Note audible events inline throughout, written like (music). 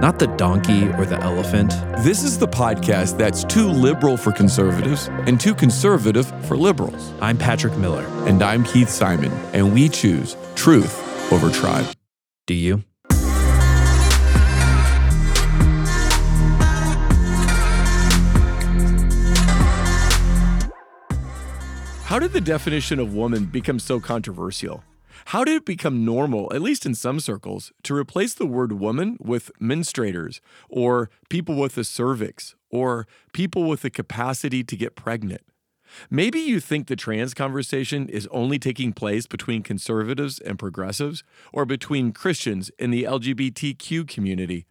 not the donkey or the elephant. This is the podcast that's too liberal for conservatives and too conservative for liberals. I'm Patrick Miller. And I'm Keith Simon, and we choose truth over tribe. Do you? How did the definition of woman become so controversial? How did it become normal, at least in some circles, to replace the word woman with menstruators or people with a cervix or people with the capacity to get pregnant? Maybe you think the trans conversation is only taking place between conservatives and progressives or between Christians and the LGBTQ community.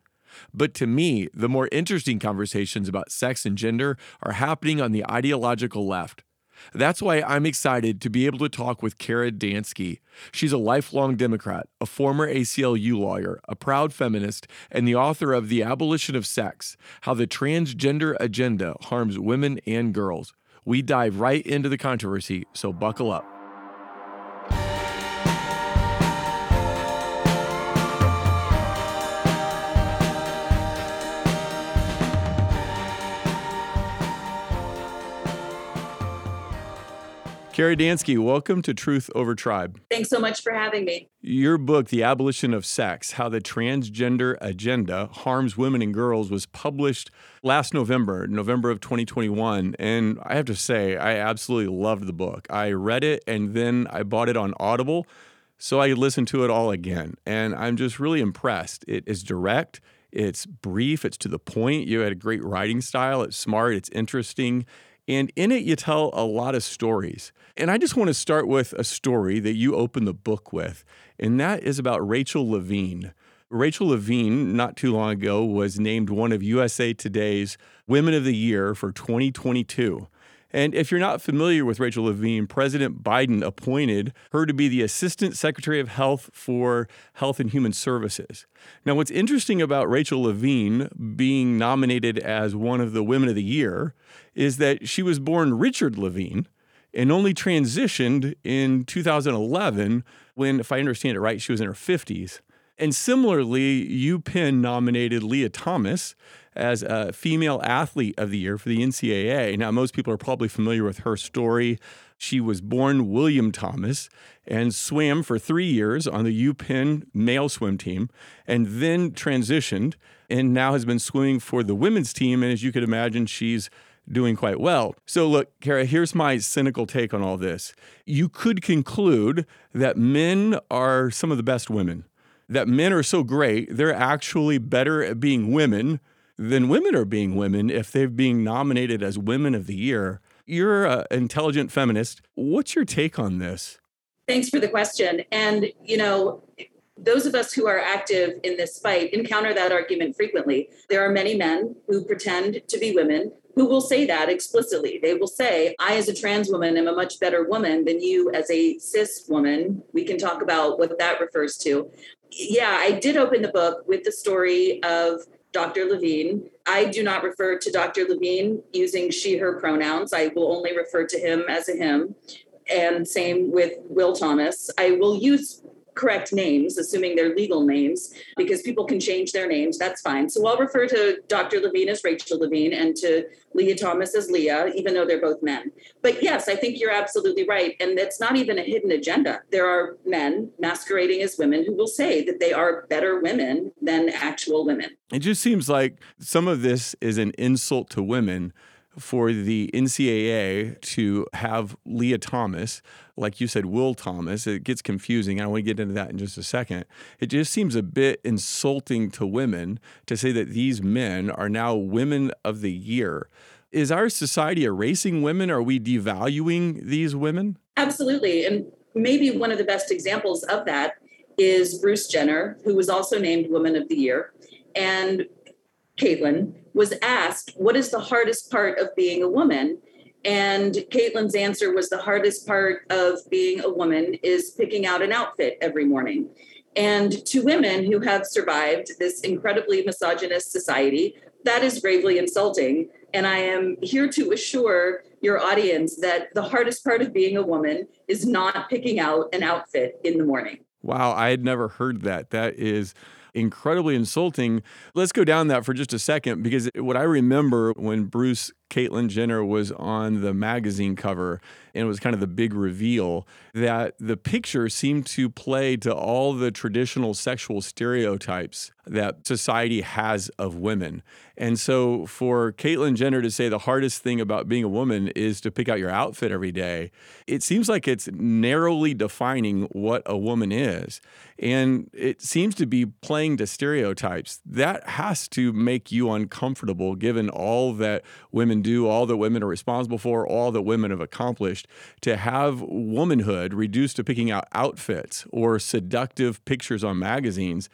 But to me, the more interesting conversations about sex and gender are happening on the ideological left. That's why I'm excited to be able to talk with Kara Dansky. She's a lifelong Democrat, a former ACLU lawyer, a proud feminist, and the author of The Abolition of Sex How the Transgender Agenda Harms Women and Girls. We dive right into the controversy, so buckle up. Kara Dansky, welcome to Truth Over Tribe. Thanks so much for having me. Your book, The Abolition of Sex How the Transgender Agenda Harms Women and Girls, was published last November, November of 2021. And I have to say, I absolutely loved the book. I read it and then I bought it on Audible so I listened to it all again. And I'm just really impressed. It is direct. It's brief, it's to the point. You had a great writing style, it's smart, it's interesting, and in it, you tell a lot of stories. And I just want to start with a story that you open the book with, and that is about Rachel Levine. Rachel Levine, not too long ago, was named one of USA Today's Women of the Year for 2022. And if you're not familiar with Rachel Levine, President Biden appointed her to be the Assistant Secretary of Health for Health and Human Services. Now, what's interesting about Rachel Levine being nominated as one of the Women of the Year is that she was born Richard Levine and only transitioned in 2011 when, if I understand it right, she was in her 50s. And similarly, UPenn nominated Lia Thomas as a female athlete of the year for the NCAA. Now, most people are probably familiar with her story. She was born William Thomas and swam for three years on the UPenn male swim team and then transitioned and now has been swimming for the women's team. And as you could imagine, she's doing quite well. So, look, Kara, here's my cynical take on all this. You could conclude that men are some of the best women, that men are so great, they're actually better at being women than women are being women if they're being nominated as Women of the Year. You're an intelligent feminist. What's your take on this? Thanks for the question. And, you know, those of us who are active in this fight encounter that argument frequently. There are many men who pretend to be women who will say that explicitly. They will say, I, as a trans woman, am a much better woman than you as a cis woman. We can talk about what that refers to. Yeah, I did open the book with the story of Dr. Levine. I do not refer to Dr. Levine using she, her pronouns. I will only refer to him as a him. And same with Will Thomas. I will use correct names, assuming they're legal names, because people can change their names. That's fine. So I'll refer to Dr. Levine as Rachel Levine and to Lia Thomas as Lia, even though they're both men. But yes, I think you're absolutely right. And it's not even a hidden agenda. There are men masquerading as women who will say that they are better women than actual women. It just seems like some of this is an insult to women for the NCAA to have Lia Thomas, like you said, Will Thomas. It gets confusing. I want to get into that in just a second. It just seems a bit insulting to women to say that these men are now women of the year. is our society erasing women? Are we devaluing these women? Absolutely. And maybe one of the best examples of that is Bruce Jenner, who was also named Woman of the Year. And Caitlyn was asked, What is the hardest part of being a woman? And Caitlyn's answer was the hardest part of being a woman is picking out an outfit every morning. And to women who have survived this incredibly misogynist society, that is gravely insulting. And I am here to assure your audience that the hardest part of being a woman is not picking out an outfit in the morning. Wow, I had never heard that. That is incredibly insulting. Let's go down that for just a second because what I remember when Bruce Caitlyn Jenner was on the magazine cover and it was kind of the big reveal that the picture seemed to play to all the traditional sexual stereotypes that society has of women. And so for Caitlyn Jenner to say the hardest thing about being a woman is to pick out your outfit every day, it seems like it's narrowly defining what a woman is. And it seems to be playing to stereotypes. That has to make you uncomfortable given all that women do, all that women are responsible for, all that women have accomplished. To have womanhood reduced to picking out outfits or seductive pictures on magazines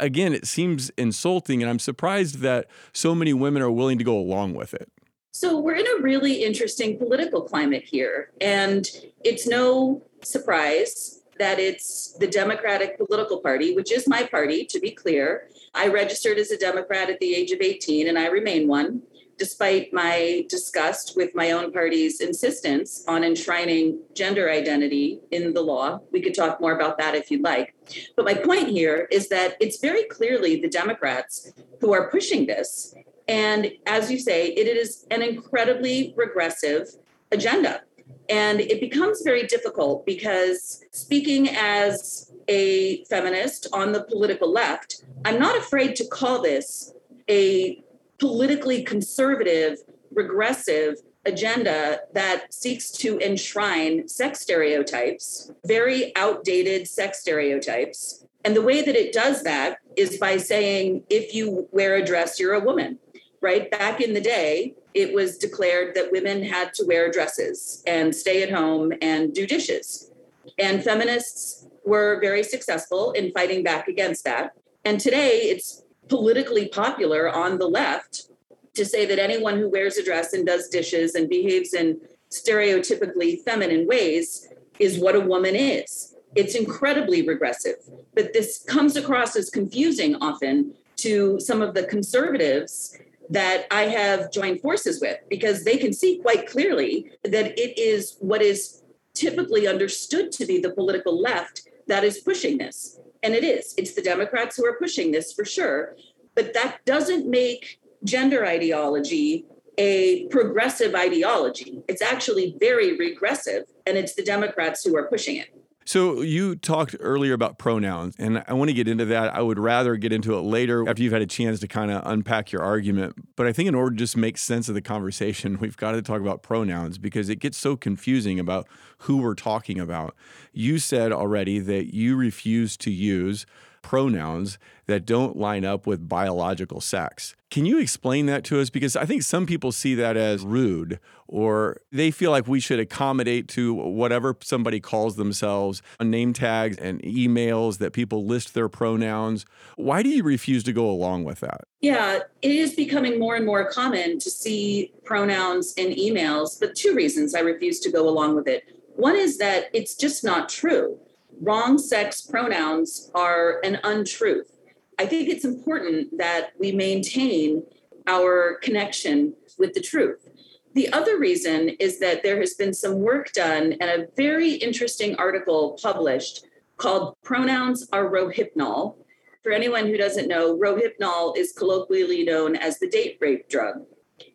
again, it seems insulting, and I'm surprised that so many women are willing to go along with it. So, we're in a really interesting political climate here, and it's no surprise that it's the Democratic political party, which is my party, to be clear. I registered as a Democrat at the age of 18, and I remain one despite my disgust with my own party's insistence on enshrining gender identity in the law. We could talk more about that if you'd like. But my point here is that it's very clearly the Democrats who are pushing this. And as you say, it is an incredibly regressive agenda. And it becomes very difficult because speaking as a feminist on the political left, I'm not afraid to call this a politically conservative, regressive agenda that seeks to enshrine sex stereotypes, very outdated sex stereotypes. And the way that it does that is by saying, if you wear a dress, you're a woman, right? Back in the day, it was declared that women had to wear dresses and stay at home and do dishes. And feminists were very successful in fighting back against that. And today, it's politically popular on the left to say that anyone who wears a dress and does dishes and behaves in stereotypically feminine ways is what a woman is. It's incredibly regressive, but this comes across as confusing often to some of the conservatives that I have joined forces with because they can see quite clearly that it is what is typically understood to be the political left that is pushing this. And it is. It's the Democrats who are pushing this for sure. But that doesn't make gender ideology a progressive ideology. It's actually very regressive, and it's the Democrats who are pushing it. So you talked earlier about pronouns, and I want to get into that. I would rather get into it later after you've had a chance to kind of unpack your argument. But I think in order to just make sense of the conversation, (laughs) we've got to talk about pronouns because it gets so confusing about who we're talking about. You said already that you refuse to use pronouns that don't line up with biological sex. Can you explain that to us? Because I think some people see that as rude, or they feel like we should accommodate to whatever somebody calls themselves on name tags and emails that people list their pronouns. Why do you refuse to go along with that? Yeah, it is becoming more and more common to see pronouns in emails, but two reasons I refuse to go along with it. One is that it's just not true wrong sex pronouns are an untruth. I think it's important that we maintain our connection with the truth. The other reason is that there has been some work done and a very interesting article published called Pronouns Are Rohypnol. For anyone who doesn't know, Rohypnol is colloquially known as the date rape drug.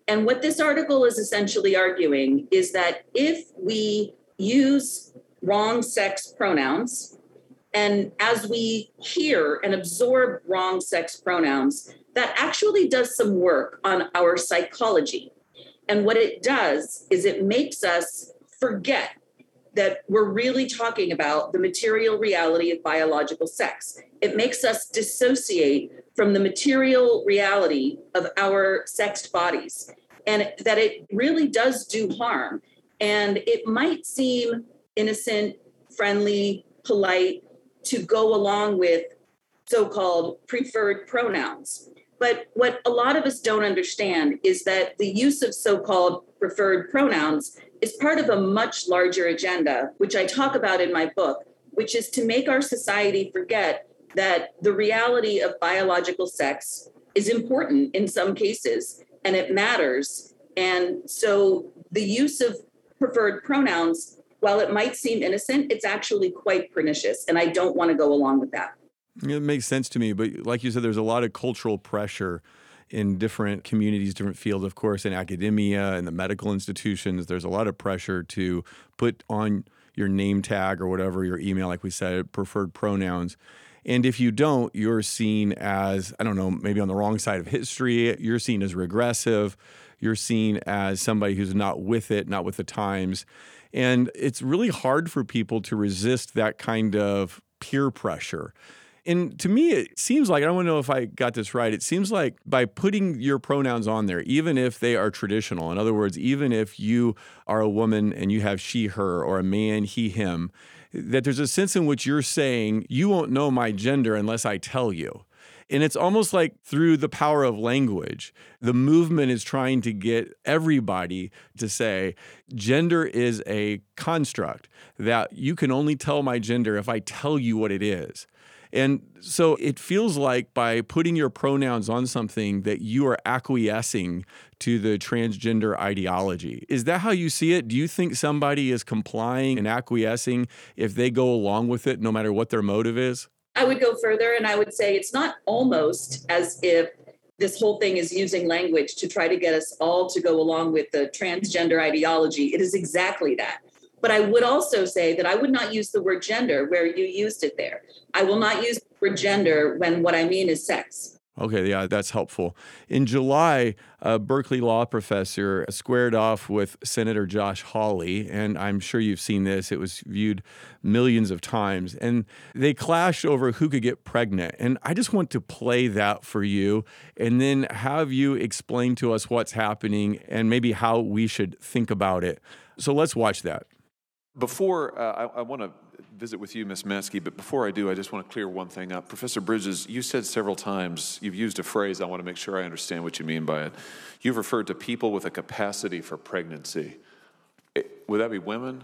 And what this article is essentially arguing is that if we use wrong sex pronouns. And as we hear and absorb wrong sex pronouns, that actually does some work on our psychology. And what it does is it makes us forget that we're really talking about the material reality of biological sex. It makes us dissociate from the material reality of our sexed bodies. and that it really does do harm. And it might seem innocent, friendly, polite to go along with so called preferred pronouns. But what a lot of us don't understand is that the use of so called preferred pronouns is part of a much larger agenda, which I talk about in my book, which is to make our society forget that the reality of biological sex is important in some cases and it matters. And so the use of preferred pronouns, while it might seem innocent, it's actually quite pernicious. And I don't want to go along with that. It makes sense to me. But like you said, there's a lot of cultural pressure in different communities, different fields, of course, in academia and the medical institutions. There's a lot of pressure to put on your name tag or whatever, your email, like we said, preferred pronouns. And if you don't, you're seen as, I don't know, maybe on the wrong side of history. You're seen as regressive. You're seen as somebody who's not with it, not with the times. And it's really hard for people to resist that kind of peer pressure. And to me, it seems like I don't know if I got this right. It seems like by putting your pronouns on there, even if they are traditional, in other words, even if you are a woman and you have she, her, or a man, he, him, that there's a sense in which you're saying, you won't know my gender unless I tell you. And it's almost like through the power of language, the movement is trying to get everybody to say gender is a construct, that you can only tell my gender if I tell you what it is. And so it feels like by putting your pronouns on something that you are acquiescing to the transgender ideology. Is that how you see it? Do you think somebody is complying and acquiescing if they go along with it, no matter what their motive is? I would go further and I would say it's not almost as if this whole thing is using language to try to get us all to go along with the transgender ideology. It is exactly that. But I would also say that I would not use the word gender where you used it there. I will not use the word gender when what I mean is sex. Okay, yeah, that's helpful. In July, a Berkeley law professor squared off with Senator Josh Hawley, and I'm sure you've seen this. It was viewed millions of times, and they clashed over who could get pregnant. And I just want to play that for you and then have you explain to us what's happening and maybe how we should think about it. So let's watch that. Before uh, I, I want to visit with you, Ms. Manske, but before I do, I just want to clear one thing up. Professor Bridges, you said several times, you've used a phrase, I want to make sure I understand what you mean by it. You've referred to people with a capacity for pregnancy. It, would that be women?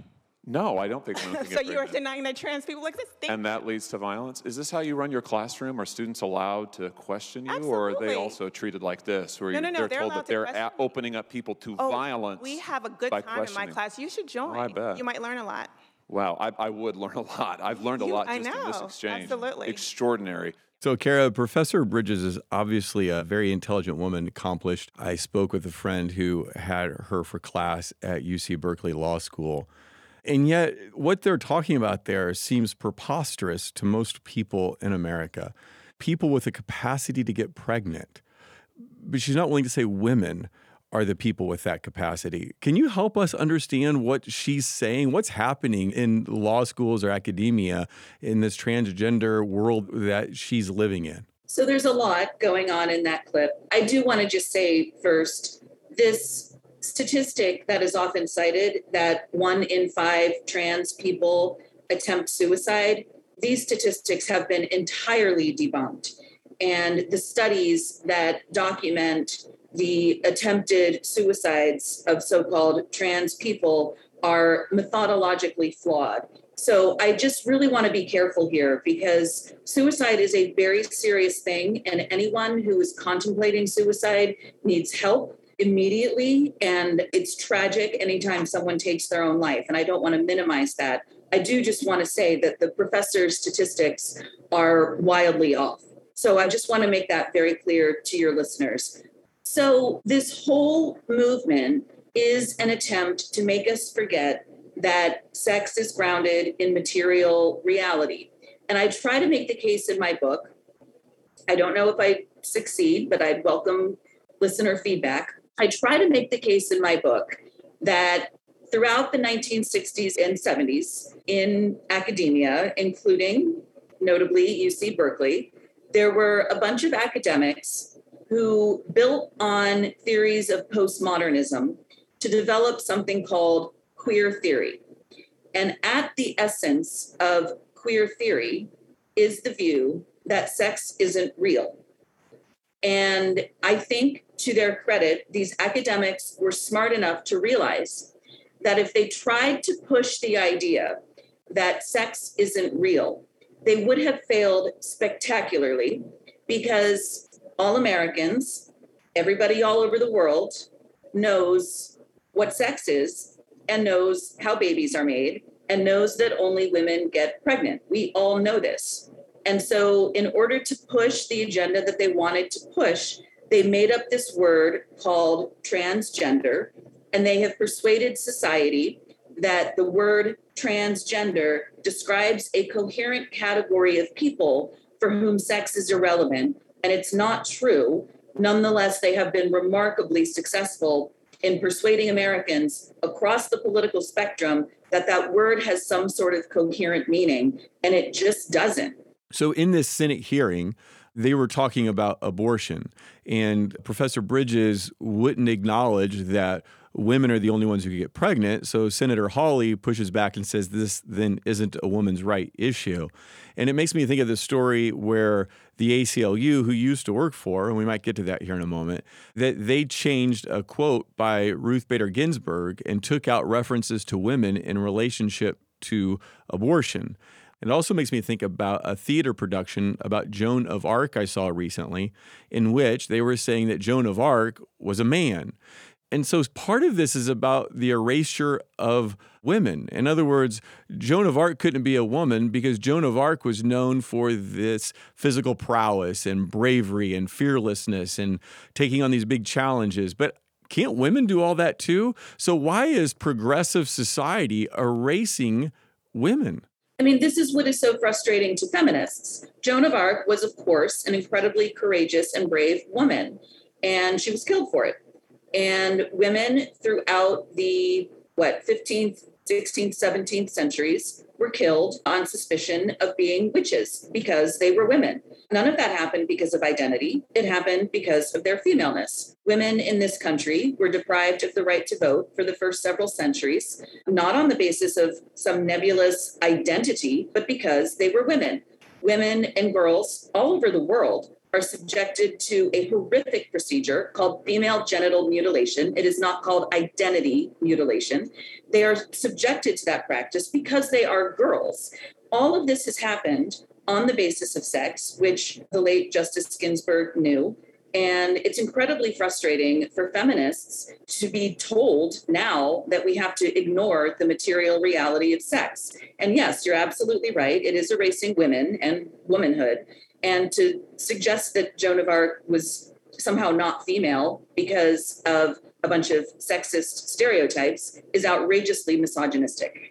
No, I don't think women (laughs) can so get pregnant. you are denying that trans people exist. Thank and that leads to violence. Is this how you run your classroom? Are students allowed to question you, Absolutely. or are they also treated like this, where no, no, no, they're, they're told allowed that to they're question. a- opening up people to oh, violence? We have a good time in my class. You should join. I bet. You might learn a lot. Wow, I, I would learn a lot. I've learned a You- lot I just in this exchange. absolutely. Extraordinary. So, Kara, Professor Bridges is obviously a very intelligent woman, accomplished. I spoke with a friend who had her for class at UC Berkeley Law School. And yet, what they're talking about there seems preposterous to most people in America. People with the capacity to get pregnant. But she's not willing to say women are the people with that capacity. Can you help us understand what she's saying? What's happening in law schools or academia in this transgender world that she's living in? So there's a lot going on in that clip. I do want to just say first this statistic that is often cited that one in five trans people attempt suicide these statistics have been entirely debunked. And the studies that document the attempted suicides of so called trans people are methodologically flawed. So I just really want to be careful here because suicide is a very serious thing, and anyone who is contemplating suicide needs help immediately. And it's tragic anytime someone takes their own life. And I don't want to minimize that. I do just want to say that the professor's statistics are wildly off. So I just want to make that very clear to your listeners. So, this whole movement is an attempt to make us forget that sex is grounded in material reality. And I try to make the case in my book. I don't know if I succeed, but I'd welcome listener feedback. I try to make the case in my book that throughout the 1960s and 70s in academia, including notably UC Berkeley, there were a bunch of academics who built on theories of postmodernism to develop something called queer theory. And at the essence of queer theory is the view that sex isn't real. And I think, to their credit, these academics were smart enough to realize that if they tried to push the idea that sex isn't real, they would have failed spectacularly because all Americans, everybody all over the world, knows what sex is and knows how babies are made and knows that only women get pregnant. We all know this. And so, in order to push the agenda that they wanted to push, they made up this word called transgender, and they have persuaded society that the word transgender describes a coherent category of people for whom sex is irrelevant. And it's not true. Nonetheless, they have been remarkably successful in persuading Americans across the political spectrum that that word has some sort of coherent meaning, and it just doesn't. So, in this Senate hearing, they were talking about abortion, and Professor Bridges wouldn't acknowledge that women are the only ones who can get pregnant. So Senator Hawley pushes back and says this then isn't a woman's right issue. And it makes me think of the story where the ACLU, who used to work for, and we might get to that here in a moment, that they changed a quote by Ruth Bader Ginsburg and took out references to women in relationship to abortion. It also makes me think about a theater production about Joan of Arc I saw recently, in which they were saying that Joan of Arc was a man. And so part of this is about the erasure of women. In other words, Joan of Arc couldn't be a woman because Joan of Arc was known for this physical prowess and bravery and fearlessness and taking on these big challenges. But can't women do all that too? So why is progressive society erasing women? I mean, this is what is so frustrating to feminists. Joan of Arc was, of course, an incredibly courageous and brave woman, and she was killed for it. And women throughout the, what, 15th, 16th, 17th centuries were killed on suspicion of being witches because they were women. None of that happened because of identity. It happened because of their femaleness. Women in this country were deprived of the right to vote for the first several centuries, not on the basis of some nebulous identity, but because they were women. Women and girls all over the world are subjected to a horrific procedure called female genital mutilation. It is not called identity mutilation. They are subjected to that practice because they are girls. All of this has happened on the basis of sex, which the late Justice Ginsburg knew. And it's incredibly frustrating for feminists to be told now that we have to ignore the material reality of sex. And yes, you're absolutely right. It is erasing women and womanhood. And to suggest that Joan of Arc was somehow not female because of a bunch of sexist stereotypes is outrageously misogynistic.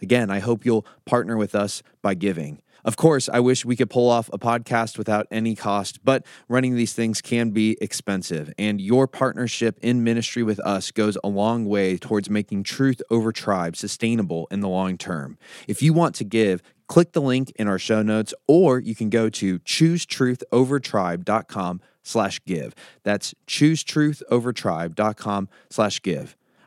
again, I hope you'll partner with us by giving. Of course, I wish we could pull off a podcast without any cost, but running these things can be expensive. And your partnership in ministry with us goes a long way towards making Truth Over Tribe sustainable in the long term. If you want to give, click the link in our show notes, or you can go to choosetruthovertribe.com slash give. That's choosetruthovertribe.com slash give.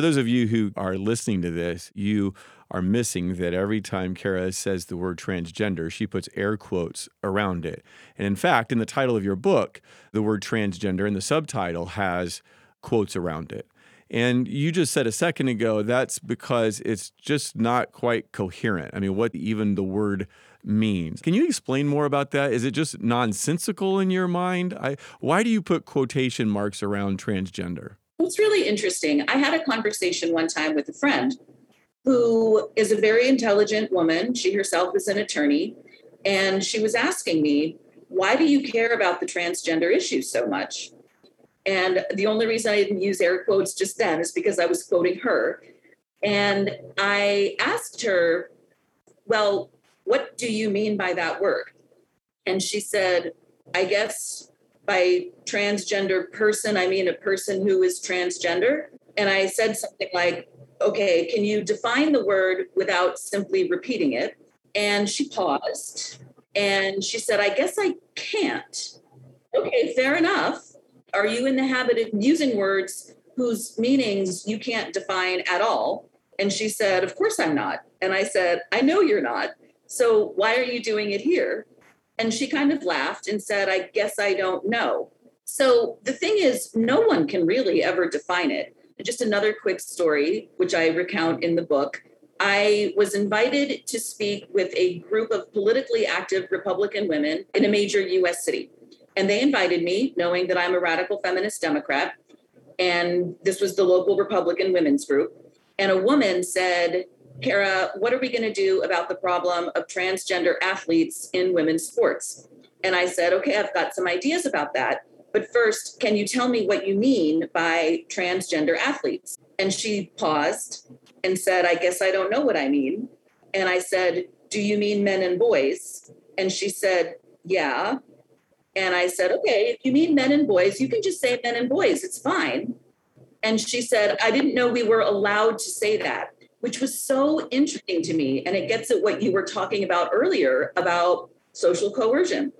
For those of you who are listening to this, you are missing that every time Kara says the word transgender, she puts air quotes around it. And in fact, in the title of your book, the word transgender in the subtitle has quotes around it. And you just said a second ago that's because it's just not quite coherent. I mean, what even the word means. Can you explain more about that? Is it just nonsensical in your mind? I, why do you put quotation marks around transgender? It's really interesting. I had a conversation one time with a friend who is a very intelligent woman. She herself is an attorney. And she was asking me, why do you care about the transgender issue so much? And the only reason I didn't use air quotes just then is because I was quoting her. And I asked her, well, what do you mean by that word? And she said, I guess by transgender person, I mean a person who is transgender. And I said something like, okay, can you define the word without simply repeating it? And she paused and she said, I guess I can't. Okay, fair enough. Are you in the habit of using words whose meanings you can't define at all? And she said, Of course I'm not. And I said, I know you're not. So why are you doing it here? And she kind of laughed and said, I guess I don't know. So the thing is, no one can really ever define it. Just another quick story, which I recount in the book. I was invited to speak with a group of politically active Republican women in a major US city. And they invited me, knowing that I'm a radical feminist Democrat. And this was the local Republican women's group. And a woman said, Kara, what are we going to do about the problem of transgender athletes in women's sports? And I said, okay, I've got some ideas about that. But first, can you tell me what you mean by transgender athletes? And she paused and said, I guess I don't know what I mean. And I said, Do you mean men and boys? And she said, Yeah. And I said, Okay, if you mean men and boys, you can just say men and boys. It's fine. And she said, I didn't know we were allowed to say that which was so interesting to me. And it gets at what you were talking about earlier about social coercion.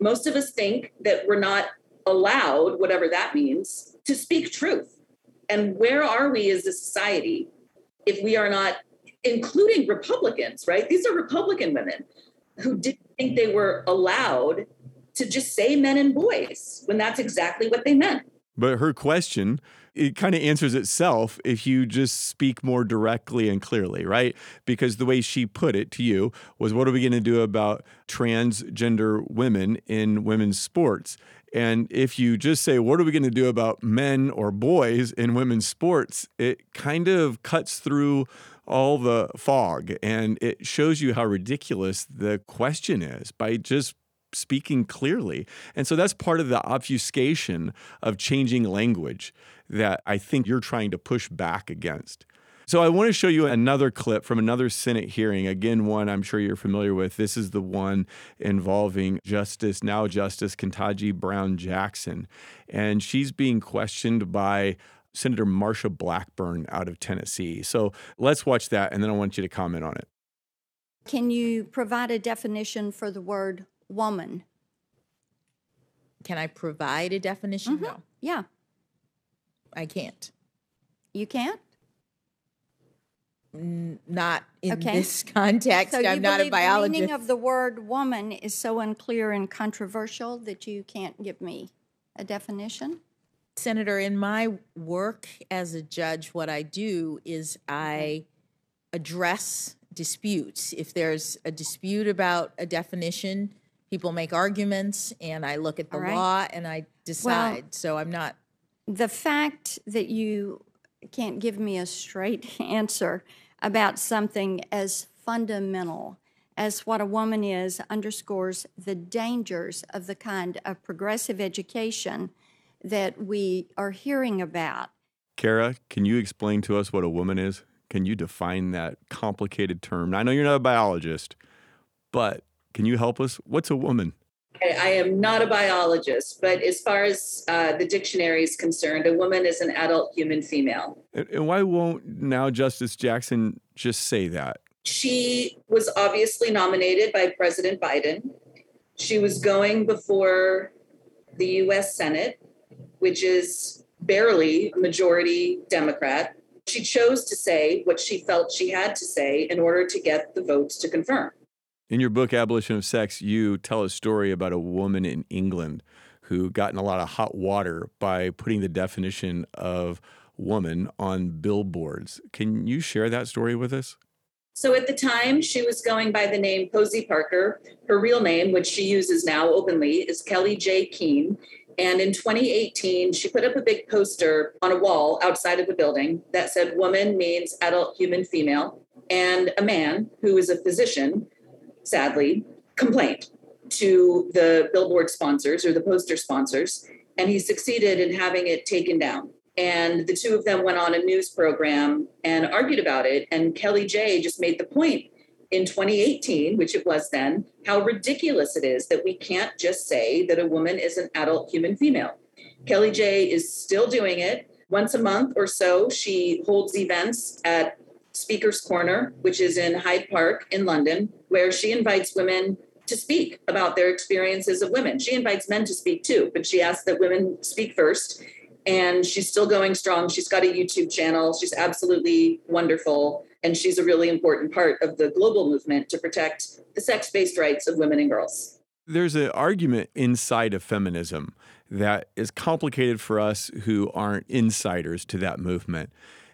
Most of us think that we're not allowed, whatever that means, to speak truth. And where are we as a society if we are not, including Republicans, right? These are Republican women who didn't think they were allowed to just say men and boys when that's exactly what they meant. But her question it kind of answers itself if you just speak more directly and clearly, right? Because the way she put it to you was, what are we going to do about transgender women in women's sports? And if you just say, what are we going to do about men or boys in women's sports? It kind of cuts through all the fog and it shows you how ridiculous the question is by just speaking clearly. And so that's part of the obfuscation of changing language that I think you're trying to push back against. So I want to show you another clip from another Senate hearing. Again, one I'm sure you're familiar with. This is the one involving Justice, now Justice Ketanji Brown Jackson. And she's being questioned by Senator Marsha Blackburn out of Tennessee. So let's watch that, and then I want you to comment on it. Can you provide a definition for the word woman? Can I provide a definition? Mm-hmm. No. Yeah. I can't. You can't? N- not in Okay. this (laughs) context. So you I'm not a believe The meaning of the word woman is so unclear and controversial that you can't give me a definition? Senator, in my work as a judge, what I do is I address disputes. If there's a dispute about a definition, people make arguments, and I look at the right. law and I decide. so I'm not. The fact that you can't give me a straight (laughs) answer about something as fundamental as what a woman is underscores the dangers of the kind of progressive education that we are hearing about. Kara, can you explain to us what a woman is? Can you define that complicated term? I know you're not a biologist, but can you help us? What's a woman? I I am not a biologist, but as far as uh, the dictionary is concerned, a woman is an adult human female. And and why won't now Justice Jackson just say that? She was obviously nominated by President Biden. She was going before the US Senate, which is barely majority Democrat. She chose to say what she felt she had to say in order to get the votes to confirm. In your book, Abolition of Sex, you tell a story about a woman in England who got in a lot of hot water by putting the definition of woman on billboards. Can you share that story with us? So at the time, she was going by the name Posie Parker. Her real name, which she uses now openly, is Kellie-Jay Keen. And in 2018, she put up a big poster on a wall outside of the building that said, Woman means adult human female. And a man who is a physician, sadly, complained to the billboard sponsors or the poster sponsors. And he succeeded in having it taken down. And the two of them went on a news program and argued about it. And Kellie-Jay just made the point in 2018, which it was then, how ridiculous it is that we can't just say that a woman is an adult human female. Kellie-Jay is still doing it. Once a month or so, she holds events at Speaker's Corner, which is in Hyde Park in London, where she invites women to speak about their experiences of women. She invites men to speak too, but she asks that women speak first. And she's still going strong. She's got a YouTube channel. She's absolutely wonderful. And she's a really important part of the global movement to protect the sex based rights of women and girls. There's an argument inside of feminism that is complicated for us who aren't insiders to that movement.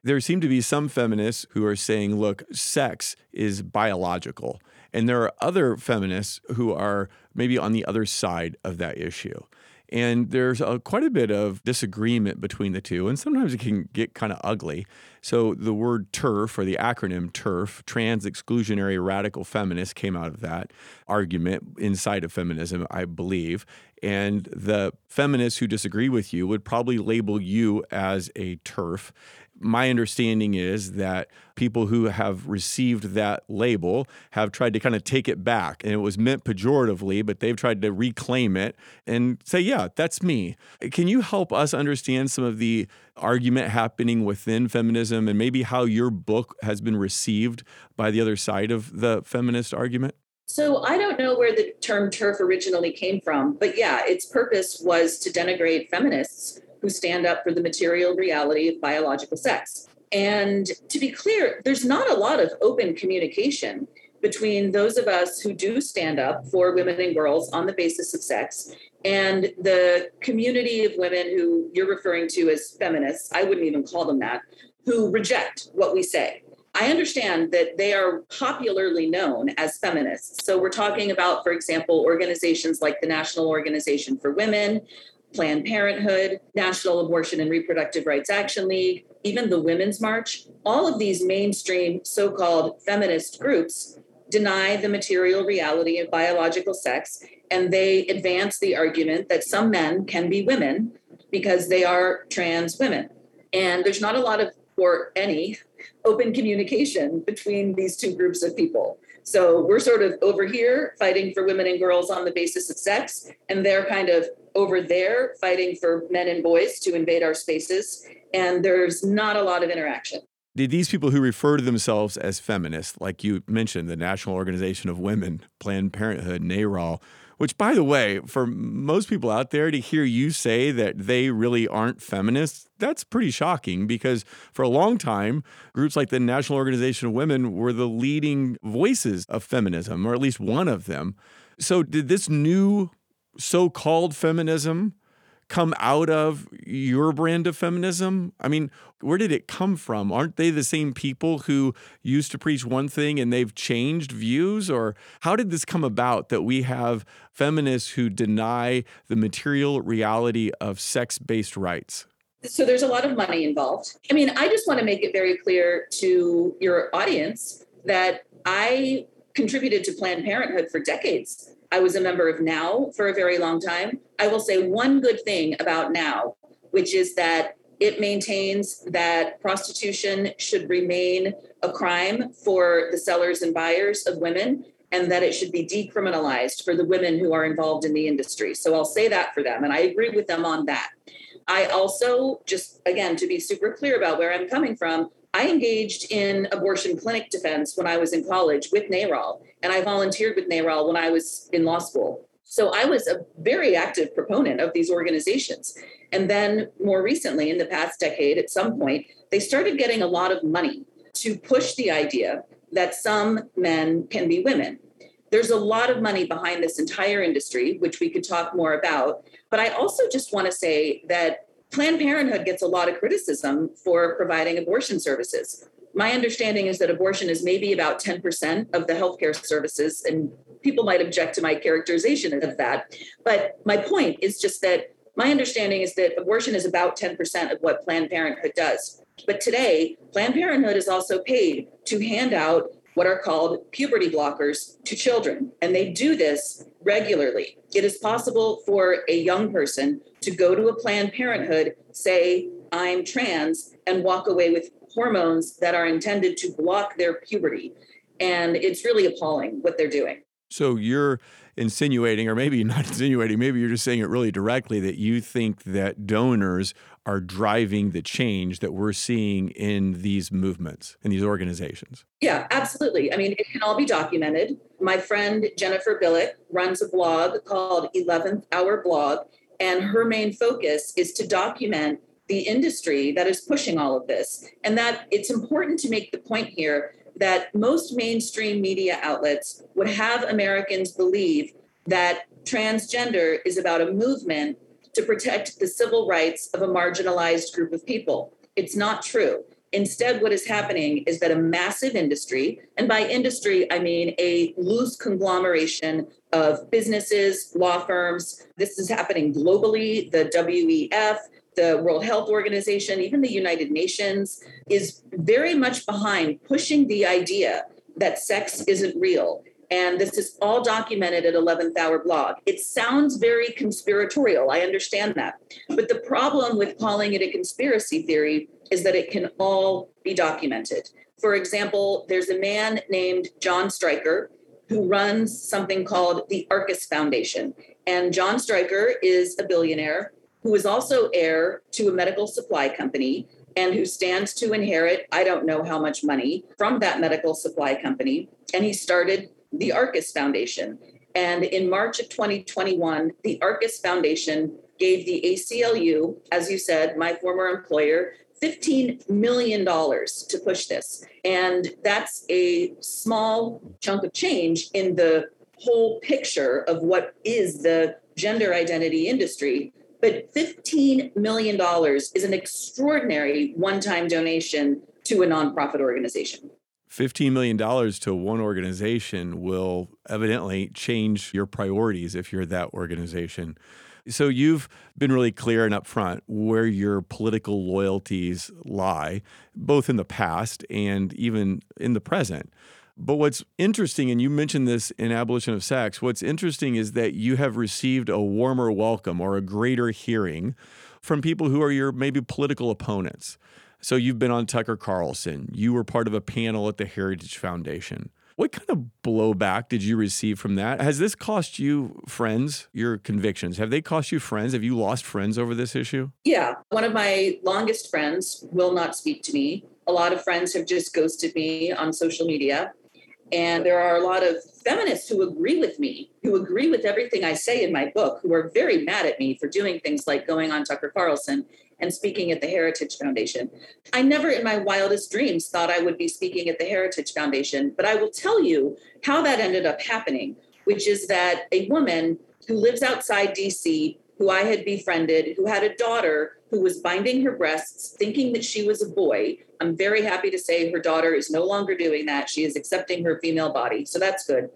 There seem to be some feminists who are saying, look, sex is biological. And there are other feminists who are maybe on the other side of that issue. And there's a, quite a bit of disagreement between the two, and sometimes it can get kind of ugly. So, the word TERF, or the acronym TERF, Trans Exclusionary Radical Feminist, came out of that argument inside of feminism, I believe. And the feminists who disagree with you would probably label you as a TERF. My understanding is that people who have received that label have tried to kind of take it back. And it was meant pejoratively, but they've tried to reclaim it and say, yeah, that's me. Can you help us understand some of the argument happening within feminism and maybe how your book has been received by the other side of the feminist argument? So I don't know where the term TERF originally came from, but yeah, its purpose was to denigrate feminists who stand up for the material reality of biological sex. And to be clear, there's not a lot of open communication between those of us who do stand up for women and girls on the basis of sex and the community of women who you're referring to as feminists, I wouldn't even call them that, who reject what we say. I understand that they are popularly known as feminists. So we're talking about, for example, organizations like the National Organization for Women, Planned Parenthood, National Abortion and Reproductive Rights Action League, even the Women's March. All of these mainstream so called feminist groups deny the material reality of biological sex, and they advance the argument that some men can be women because they are trans women. And there's not a lot of, or any, open communication between these two groups of people. So we're sort of over here fighting for women and girls on the basis of sex, and they're kind of over there fighting for men and boys to invade our spaces. And there's not a lot of interaction. Did these people who refer to themselves as feminists, like you mentioned, the National Organization of Women, Planned Parenthood, NARAL, Which, by the way, for most people out there to hear you say that they really aren't feminists, that's pretty shocking because for a long time, groups like the National Organization of Women were the leading voices of feminism, or at least one of them. So, did this new so called feminism come out of your brand of feminism? I mean, where did it come from? Aren't they the same people who used to preach one thing and they've changed views? Or how did this come about that we have feminists who deny the material reality of sex based rights? So there's a lot of money involved. I mean, I just want to make it very clear to your audience that I contributed to Planned Parenthood for decades. I was a member of NOW for a very long time. I will say one good thing about NOW, which is that it maintains that prostitution should remain a crime for the sellers and buyers of women and that it should be decriminalized for the women who are involved in the industry. So I'll say that for them. And I agree with them on that. I also, just again, to be super clear about where I'm coming from, I engaged in abortion clinic defense when I was in college with NARAL, and I volunteered with NARAL when I was in law school. So I was a very active proponent of these organizations. And then more recently, in the past decade, at some point, they started getting a lot of money to push the idea that some men can be women. There's a lot of money behind this entire industry, which we could talk more about. But I also just want to say that Planned Parenthood gets a lot of criticism for providing abortion services. My understanding is that abortion is maybe about 10% of the healthcare services, and people might object to my characterization of that. But my point is just that my understanding is that abortion is about 10% of what Planned Parenthood does. But today, Planned Parenthood is also paid to hand out what are called puberty blockers to children. And they do this regularly. It is possible for a young person to go to a Planned Parenthood, say, I'm trans, and walk away with hormones that are intended to block their puberty. And it's really appalling what they're doing. So you're insinuating, or maybe not (laughs) insinuating, maybe you're just saying it really directly that you think that donors are driving the change that we're seeing in these movements, in these organizations. Yeah, absolutely. I mean, it can all be documented. My friend Jennifer Bilek runs a blog called 11th Hour Blog, and her main focus is to document the industry that is pushing all of this. And that it's important to make the point here that most mainstream media outlets would have Americans believe that transgender is about a movement to protect the civil rights of a marginalized group of people. It's not true. Instead, what is happening is that a massive industry, and by industry, I mean a loose conglomeration of businesses, law firms, this is happening globally, the WEF, the World Health Organization, even the United Nations, is very much behind pushing the idea that sex isn't real. And this is all documented at 11th Hour blog. It sounds very conspiratorial. I understand that. But the problem with calling it a conspiracy theory is that it can all be documented. For example, there's a man named John Stryker who runs something called the Arcus Foundation. And John Stryker is a billionaire who is also heir to a medical supply company and who stands to inherit, I don't know how much money from that medical supply company. And he started the Arcus Foundation. And in March of 2021, the Arcus Foundation gave the ACLU, as you said, my former employer, $15 million to push this. And that's a small chunk of change in the whole picture of what is the gender identity industry. But $15 million is an extraordinary one time donation to a nonprofit organization. $15 million to one organization will evidently change your priorities if you're that organization. So you've been really clear and upfront where your political loyalties lie, both in the past and even in the present. But what's interesting, and you mentioned this in Abolition of Sex, what's interesting is that you have received a warmer welcome or a greater hearing from people who are your maybe political opponents. So you've been on Tucker Carlson, you were part of a panel at the Heritage Foundation. What kind of blowback did you receive from that? Has this cost you friends, your convictions? Have they cost you friends? Have you lost friends over this issue? Yeah. One of my longest friends will not speak to me. A lot of friends have just ghosted me on social media. And there are a lot of feminists who agree with me, who agree with everything I say in my book, who are very mad at me for doing things like going on Tucker Carlson and speaking at the Heritage Foundation. I never in my wildest dreams thought I would be speaking at the Heritage Foundation, but I will tell you how that ended up happening, which is that a woman who lives outside DC, who I had befriended, who had a daughter who was binding her breasts, thinking that she was a boy. I'm very happy to say her daughter is no longer doing that. She is accepting her female body. So that's good.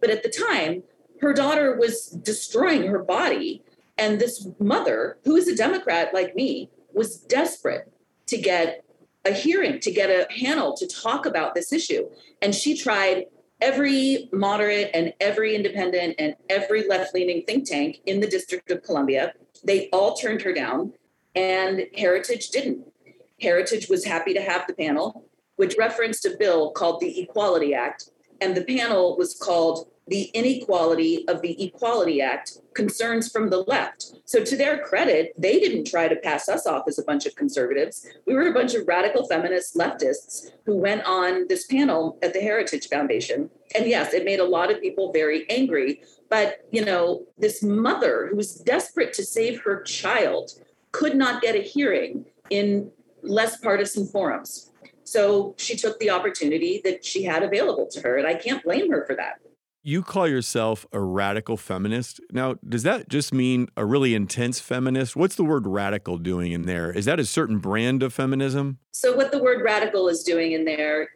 But at the time, her daughter was destroying her body and this mother, who is a Democrat like me, was desperate to get a hearing, to get a panel to talk about this issue. And she tried every moderate and every independent and every left leaning think tank in the District of Columbia. They all turned her down, and Heritage didn't. Heritage was happy to have the panel, which referenced a bill called the Equality Act. And the panel was called the inequality of the Equality Act concerns from the left. So, to their credit, they didn't try to pass us off as a bunch of conservatives. We were a bunch of radical feminist leftists who went on this panel at the Heritage Foundation. And yes, it made a lot of people very angry. But, you know, this mother who was desperate to save her child could not get a hearing in less partisan forums. So she took the opportunity that she had available to her. And I can't blame her for that you call yourself a radical feminist. Now, does that just mean a really intense feminist? What's the word radical doing in there? Is that a certain brand of feminism? So, what the word radical is doing in there,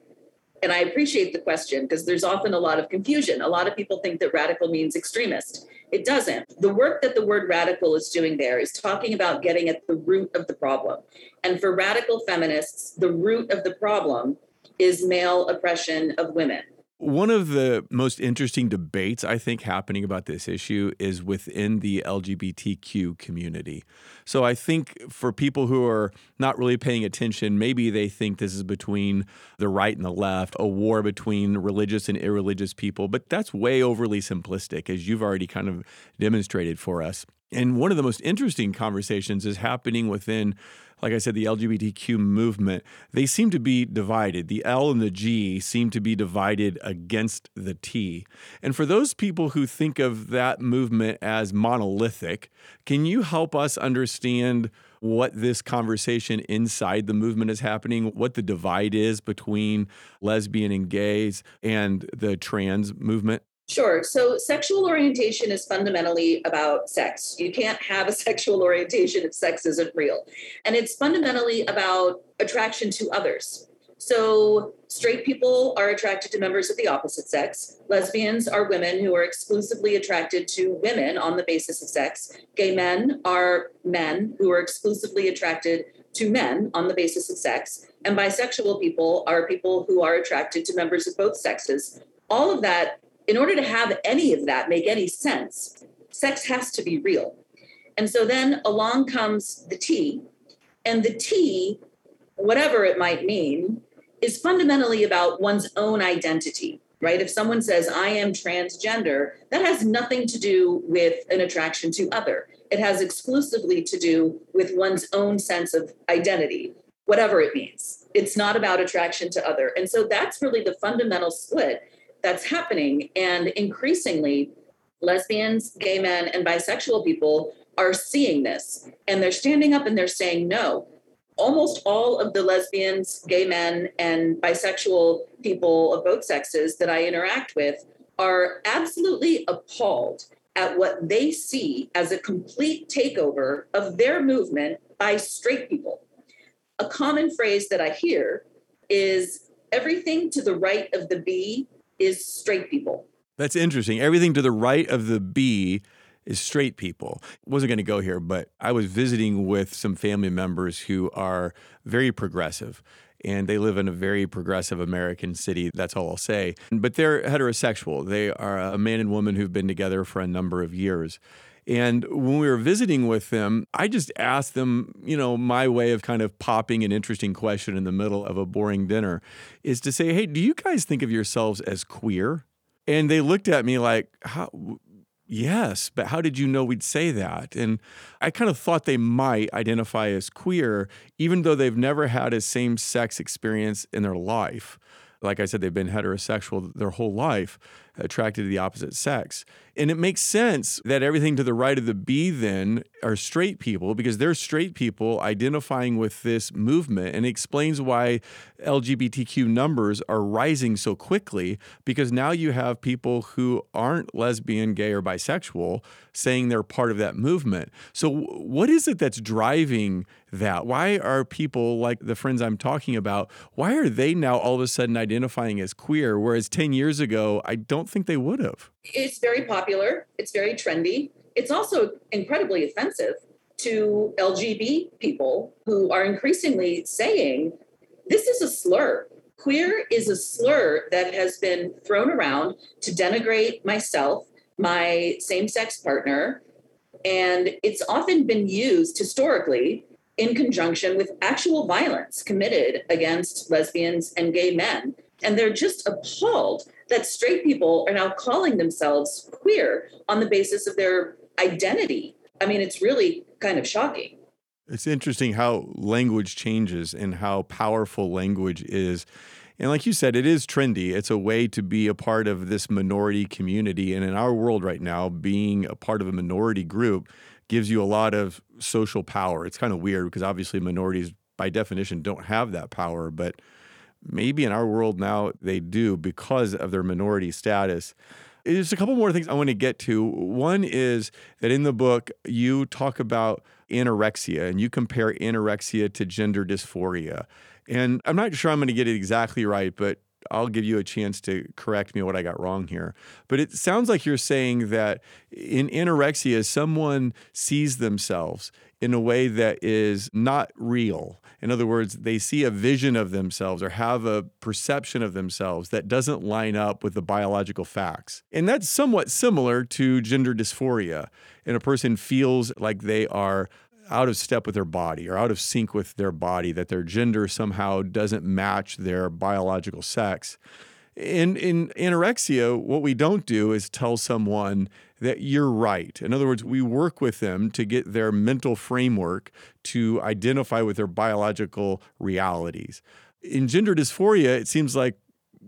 and I appreciate the question because there's often a lot of confusion. A lot of people think that radical means extremist. It doesn't. The work that the word radical is doing there is talking about getting at the root of the problem. And for radical feminists, the root of the problem is male oppression of women. One of the most interesting debates I think happening about this issue is within the LGBTQ community. So I think for people who are not really paying attention, maybe they think this is between the right and the left, a war between religious and irreligious people, but that's way overly simplistic, as you've already kind of demonstrated for us. And one of the most interesting conversations is happening within like I said, the LGBTQ movement, they seem to be divided. The L and the G seem to be divided against the T. And for those people who think of that movement as monolithic, can you help us understand? what this conversation inside the movement is happening, what the divide is between lesbian and gays and the trans movement? Sure. So sexual orientation is fundamentally about sex. You can't have a (laughs) sexual orientation if sex isn't real. And it's fundamentally about attraction to others. So straight people are attracted to members of the opposite sex. Lesbians are women who are exclusively attracted to women on the basis of sex. Gay men are men who are exclusively attracted to men on the basis of sex. And bisexual people are people who are attracted to members of both sexes. All of that in order to have any of that make any sense, sex has to be real. And so then along comes the T, and the T, whatever it might mean, is fundamentally about one's own identity, right? If someone says, I am transgender, that has nothing to do with an attraction to other. It has exclusively to do with one's own sense of identity, whatever it means. It's not about attraction to other. And so that's really the fundamental split that's happening. And increasingly, lesbians, gay men, and bisexual people are seeing this and they're standing up and they're saying no. Almost all of the lesbians, gay men, and bisexual people of both sexes that I interact with are absolutely appalled at what they see as a complete takeover of their movement by straight people. A common phrase that I hear is everything to the right of the B is straight people. That's interesting. Everything to the right of the B is straight people. Wasn't going to go here, but I was visiting with some family members who are very progressive and they live in a very progressive American city. That's all I'll say. But they're heterosexual. They are a man and woman who've been together for a number of years. And when we were visiting with them, I just asked them, you know, my way of kind of popping an interesting question in the middle of a boring dinner is to say, hey, do you guys think of yourselves as queer? And they looked at me like, how? Yes, but how did you know we'd say that? And I kind of thought they might identify as queer, even though they've never had a same sex experience in their life. like I said, they've been heterosexual their whole life, attracted to the opposite sex. And it makes sense that everything to the right of the B then are straight people because they're straight people identifying with this movement and it explains why LGBTQ numbers are rising so quickly because now you have people who aren't lesbian, gay, or bisexual saying they're part of that movement. So, what is it that's driving that? Why are people like the friends I'm talking about, why are they now all of a sudden identifying as queer, whereas 10 years ago, I don't think they would have? It's very popular, it's very trendy. It's also incredibly offensive to LGB people who are increasingly saying this is a slur. Queer is a slur that has been thrown around to denigrate myself, my same sex partner, and it's often been used historically in conjunction with actual violence committed against lesbians and gay men. And they're just appalled that straight people are now calling themselves queer on the basis of their identity. I mean, it's really kind of shocking. It's interesting how language changes and how powerful language is. And like you said, it is trendy. It's a way to be a part of this minority community. And in our world right now, being a part of a minority group gives you a lot of social power. It's kind of weird because obviously minorities, by definition, don't have that power. But maybe in our world now they do because of their minority status. There's a couple more things I want to get to. One is that in the book, you talk about anorexia and you compare anorexia to gender dysphoria. And I'm not sure I'm going to get it exactly right, but I'll give you a chance to correct me what I got wrong here. But it sounds like you're saying that in anorexia, someone sees themselves in a way that is not real. In other words, they see a vision of themselves or have a perception of themselves that doesn't line up with the biological facts. And that's somewhat similar to gender dysphoria. And a person feels like they are out of step with their body or out of sync with their body, that their gender somehow doesn't match their biological sex. In, in anorexia, what we don't do is tell someone that you're right. In other words, we work with them to get their mental framework to identify with their biological realities. In gender dysphoria, it seems like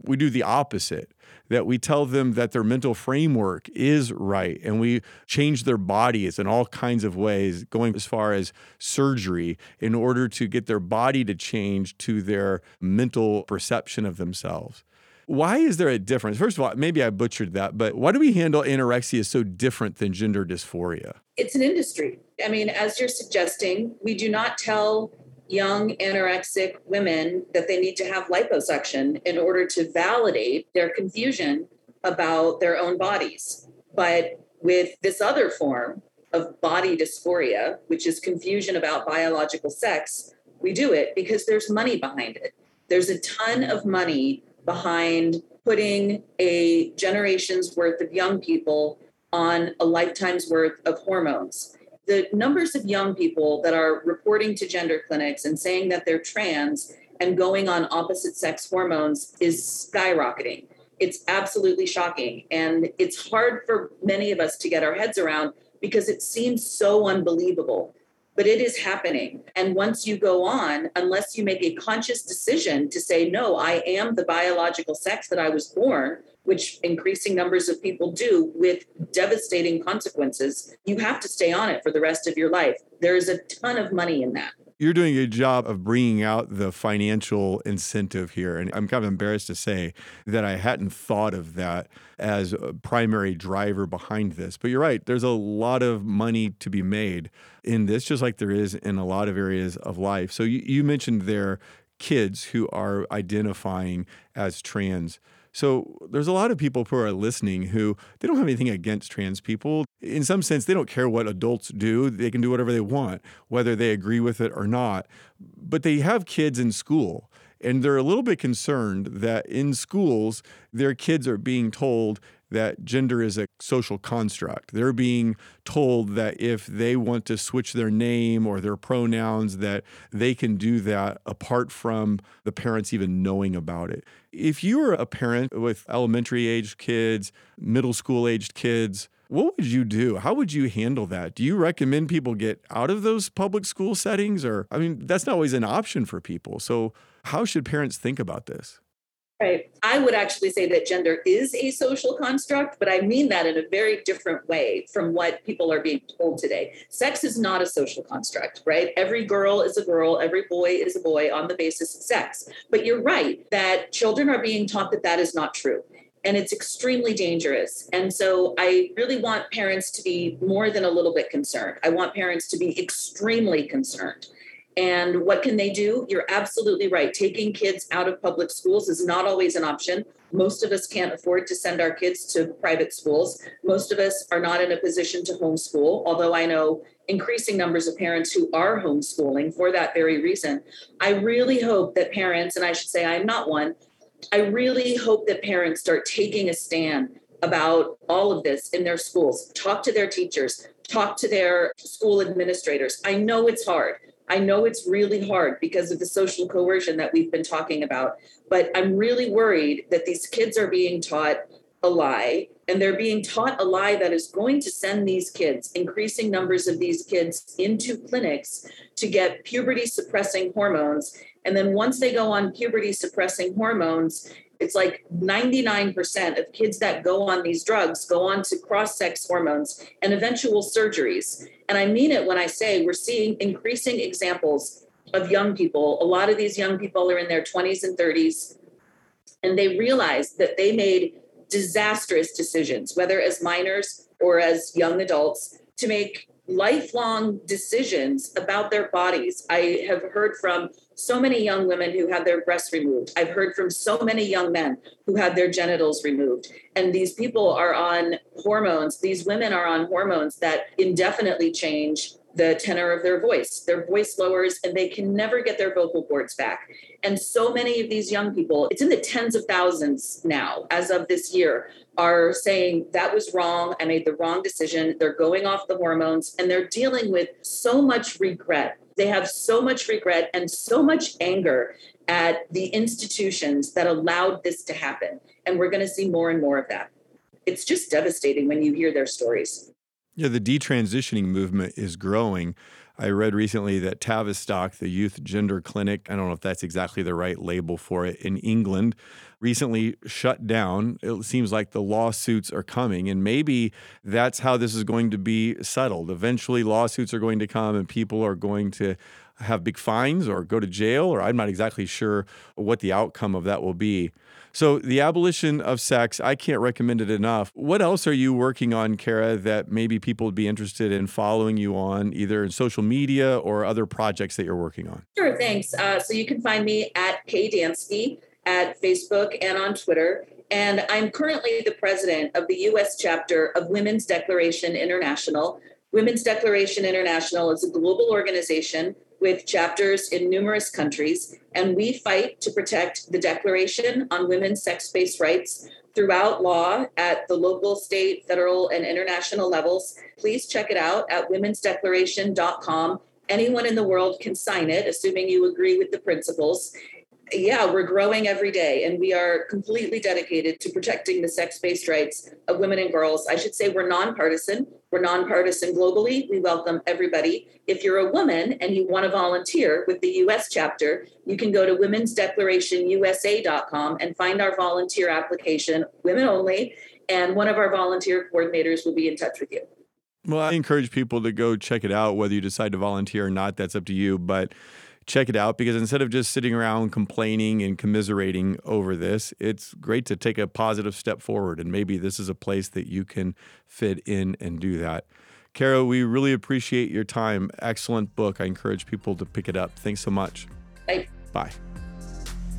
we do the opposite that we tell them that their mental framework is right and we change their bodies in all kinds of ways going as far as surgery in order to get their body to change to their mental perception of themselves why is there a difference? First of all, maybe I butchered that, but why do we handle anorexia so different than gender dysphoria? It's an industry. I mean, as you're suggesting, we do not tell young anorexic women that they need to have liposuction in order to validate their confusion about their own bodies. But with this other form of body dysphoria, which is confusion about biological sex, we do it because there's money behind it. There's a ton of money behind putting a generation's worth of young people on a lifetime's worth of hormones. The numbers of young people that are reporting to gender clinics and saying that they're trans and going on opposite sex hormones is skyrocketing. It's absolutely shocking. And it's hard for many of us to get our heads around because it seems so unbelievable but it is happening. And once you go on, unless you make a conscious decision to say, no, I am the biological sex that I was born, which increasing numbers of people do with devastating consequences, you have to stay on it for the rest of your life. There is a ton of money in that you're doing a job of bringing out the financial incentive here. And I'm kind of embarrassed to say that I hadn't thought of that as a primary driver behind this. But you're right, there's a lot of money to be made in this, just like there is in a lot of areas of life. So you, you mentioned there kids who are identifying as trans. So there's a lot of people who are listening who they don't have anything against trans people. In some sense, they don't care what adults do. They can do whatever they want, whether they agree with it or not. But they have kids in school. And they're a little bit concerned that in schools, their kids are being told that gender is a social construct. They're being told that if they want to switch their name or their pronouns, that they can do that apart from the parents even knowing about it. If you were a parent with elementary aged kids, middle school aged kids, what would you do? How would you handle that? Do you recommend people get out of those public school settings? Or, I mean, that's not always an option for people. So, how should parents think about this? Right. I would actually say that gender is a social construct, but I mean that in a very different way from what people are being told today. Sex is not a social construct, right? Every girl is a girl, every boy is a boy on the basis of sex. But you're right that children are being taught that that is not true. And it's extremely dangerous. And so I really want parents to be more than a little bit concerned. I want parents to be extremely concerned. And what can they do? You're absolutely right. Taking kids out of public schools is not always an option. Most of us can't afford to send our kids to private schools. Most of us are not in a position to homeschool, although I know increasing numbers of parents who are homeschooling for that very reason. I really hope that parents, and I should say I'm not one, I really hope that parents start taking a stand about all of this in their schools. Talk to their teachers, talk to their school administrators. I know it's hard. I know it's really hard because of the social coercion that we've been talking about, but I'm really worried that these kids are being taught a lie and they're being taught a lie that is going to send these kids, increasing numbers of these kids, into clinics to get puberty suppressing hormones. And then once they go on puberty suppressing hormones, it's like 99% of kids that go on these drugs go on to cross sex hormones and eventual surgeries. And I mean it when I say we're seeing increasing examples of young people. A lot of these young people are in their 20s and 30s, and they realize that they made disastrous decisions, whether as minors or as young adults, to make lifelong decisions about their bodies. I have heard from so many young women who had their breasts removed. I've heard from so many young men who had their genitals removed. And these people are on hormones, these women are on hormones that indefinitely change the tenor of their voice. Their voice lowers and they can never get their vocal cords back. And so many of these young people, it's in the tens of thousands now, as of this year, are saying that was wrong. I made the wrong decision. They're going off the hormones and they're dealing with so much regret. They have so much regret and so much anger at the institutions that allowed this to happen. And we're going to see more and more of that. It's just devastating when you hear their stories. Yeah, the detransitioning movement is growing. I read recently that Tavistock, the youth gender clinic, I don't know if that's exactly the right label for it, in England, recently shut down. It seems like the lawsuits are coming, and maybe that's how this is going to be settled. Eventually, lawsuits are going to come, and people are going to have big fines or go to jail, or I'm not exactly sure what the outcome of that will be. So, the abolition of sex, I can't recommend it enough. What else are you working on, Kara, that maybe people would be interested in following you on, either in social media or other projects that you're working on? Sure, thanks. Uh, so, you can find me at Kay Dansky at Facebook and on Twitter. And I'm currently the president of the US chapter of Women's Declaration International. Women's Declaration International is a global organization with chapters in numerous countries, and we fight to protect the Declaration on Women's Sex Based Rights throughout law at the local, state, federal, and international levels. Please check it out at womensdeclaration.com. Anyone in the world can sign it, assuming you agree with the principles yeah, we're growing every day, and we are completely dedicated to protecting the sex based rights of women and girls. I should say we're nonpartisan. We're nonpartisan globally. We welcome everybody. If you're a woman and you want to volunteer with the US chapter, you can go to womensdeclarationusa.com and find our volunteer application, women only, and one of our volunteer coordinators will be in touch with you. Well, I encourage people to go check it out, whether you decide to volunteer or not, that's up to you. But check it out because instead of just sitting around complaining and commiserating over this, it's great to take a positive step forward. And maybe this is a place that you can fit in and do that. Kara, we really appreciate your time. Excellent book. I encourage people to pick it up. Thanks so much. Bye. Bye.